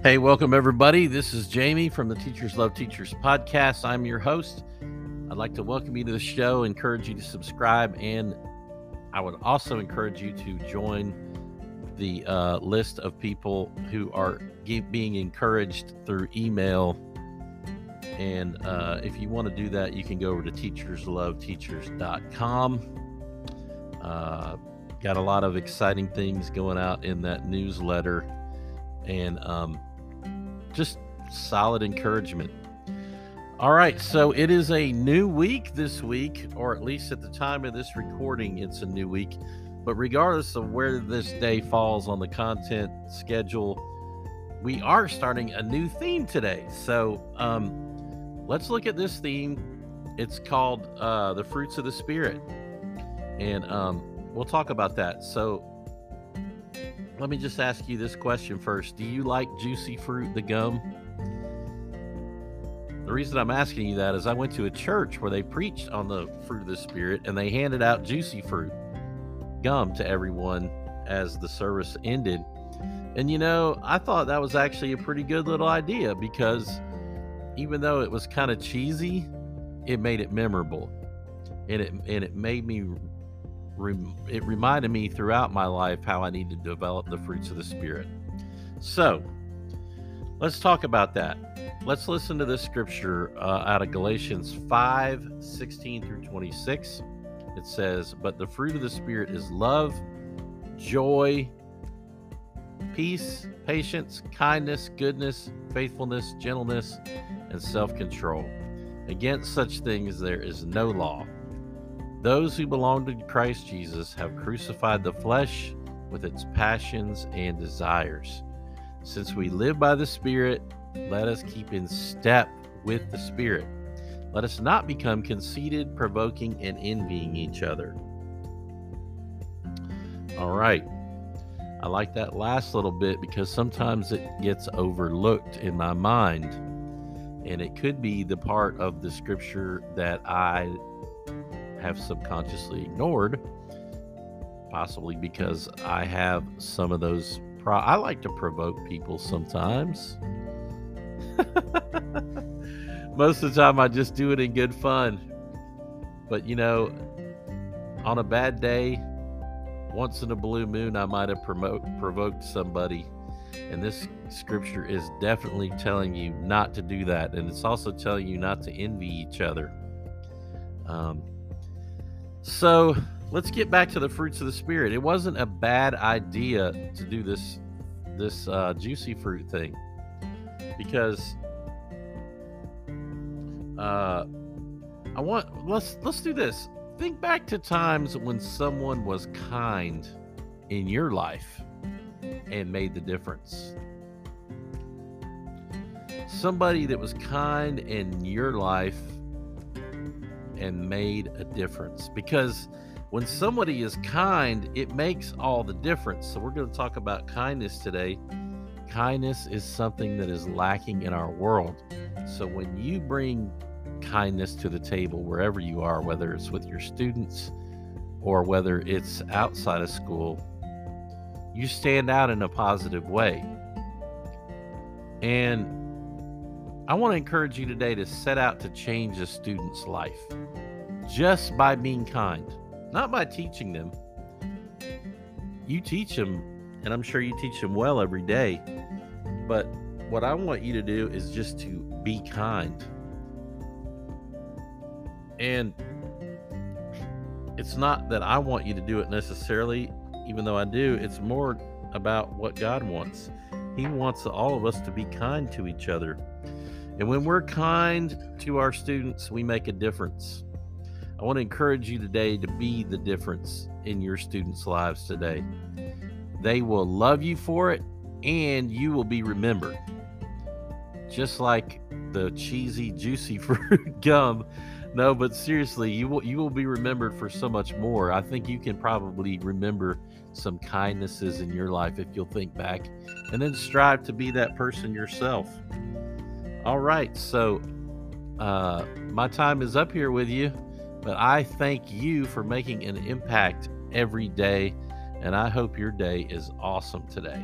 Hey, welcome everybody. This is Jamie from the Teachers Love Teachers podcast. I'm your host. I'd like to welcome you to the show, encourage you to subscribe, and I would also encourage you to join the uh, list of people who are being encouraged through email. And uh, if you want to do that, you can go over to teachersloveteachers.com. Uh, got a lot of exciting things going out in that newsletter. And um, just solid encouragement. All right, so it is a new week this week, or at least at the time of this recording, it's a new week. But regardless of where this day falls on the content schedule, we are starting a new theme today. So um, let's look at this theme. It's called uh, The Fruits of the Spirit. And um, we'll talk about that. So let me just ask you this question first. Do you like juicy fruit, the gum? The reason I'm asking you that is I went to a church where they preached on the fruit of the Spirit and they handed out juicy fruit gum to everyone as the service ended. And you know, I thought that was actually a pretty good little idea because even though it was kind of cheesy, it made it memorable. And it and it made me it reminded me throughout my life how I need to develop the fruits of the Spirit. So, let's talk about that. Let's listen to this scripture uh, out of Galatians 5 16 through 26. It says, But the fruit of the Spirit is love, joy, peace, patience, kindness, goodness, faithfulness, gentleness, and self control. Against such things there is no law. Those who belong to Christ Jesus have crucified the flesh with its passions and desires. Since we live by the Spirit, let us keep in step with the Spirit. Let us not become conceited, provoking, and envying each other. All right. I like that last little bit because sometimes it gets overlooked in my mind. And it could be the part of the scripture that I have subconsciously ignored, possibly because I have some of those. Pro- I like to provoke people sometimes. Most of the time, I just do it in good fun. But you know, on a bad day, once in a blue moon, I might have promote, provoked somebody. And this scripture is definitely telling you not to do that. And it's also telling you not to envy each other. Um, so let's get back to the fruits of the spirit. It wasn't a bad idea to do this this uh, juicy fruit thing because uh, I want let's let's do this. Think back to times when someone was kind in your life and made the difference. Somebody that was kind in your life and made a difference because when somebody is kind, it makes all the difference. So, we're going to talk about kindness today. Kindness is something that is lacking in our world. So, when you bring kindness to the table, wherever you are, whether it's with your students or whether it's outside of school, you stand out in a positive way. And I want to encourage you today to set out to change a student's life just by being kind, not by teaching them. You teach them, and I'm sure you teach them well every day. But what I want you to do is just to be kind. And it's not that I want you to do it necessarily, even though I do. It's more about what God wants. He wants all of us to be kind to each other. And when we're kind to our students, we make a difference. I want to encourage you today to be the difference in your students' lives today. They will love you for it and you will be remembered. Just like the cheesy, juicy fruit gum. No, but seriously, you will you will be remembered for so much more. I think you can probably remember some kindnesses in your life if you'll think back and then strive to be that person yourself. All right. So uh, my time is up here with you, but I thank you for making an impact every day. And I hope your day is awesome today.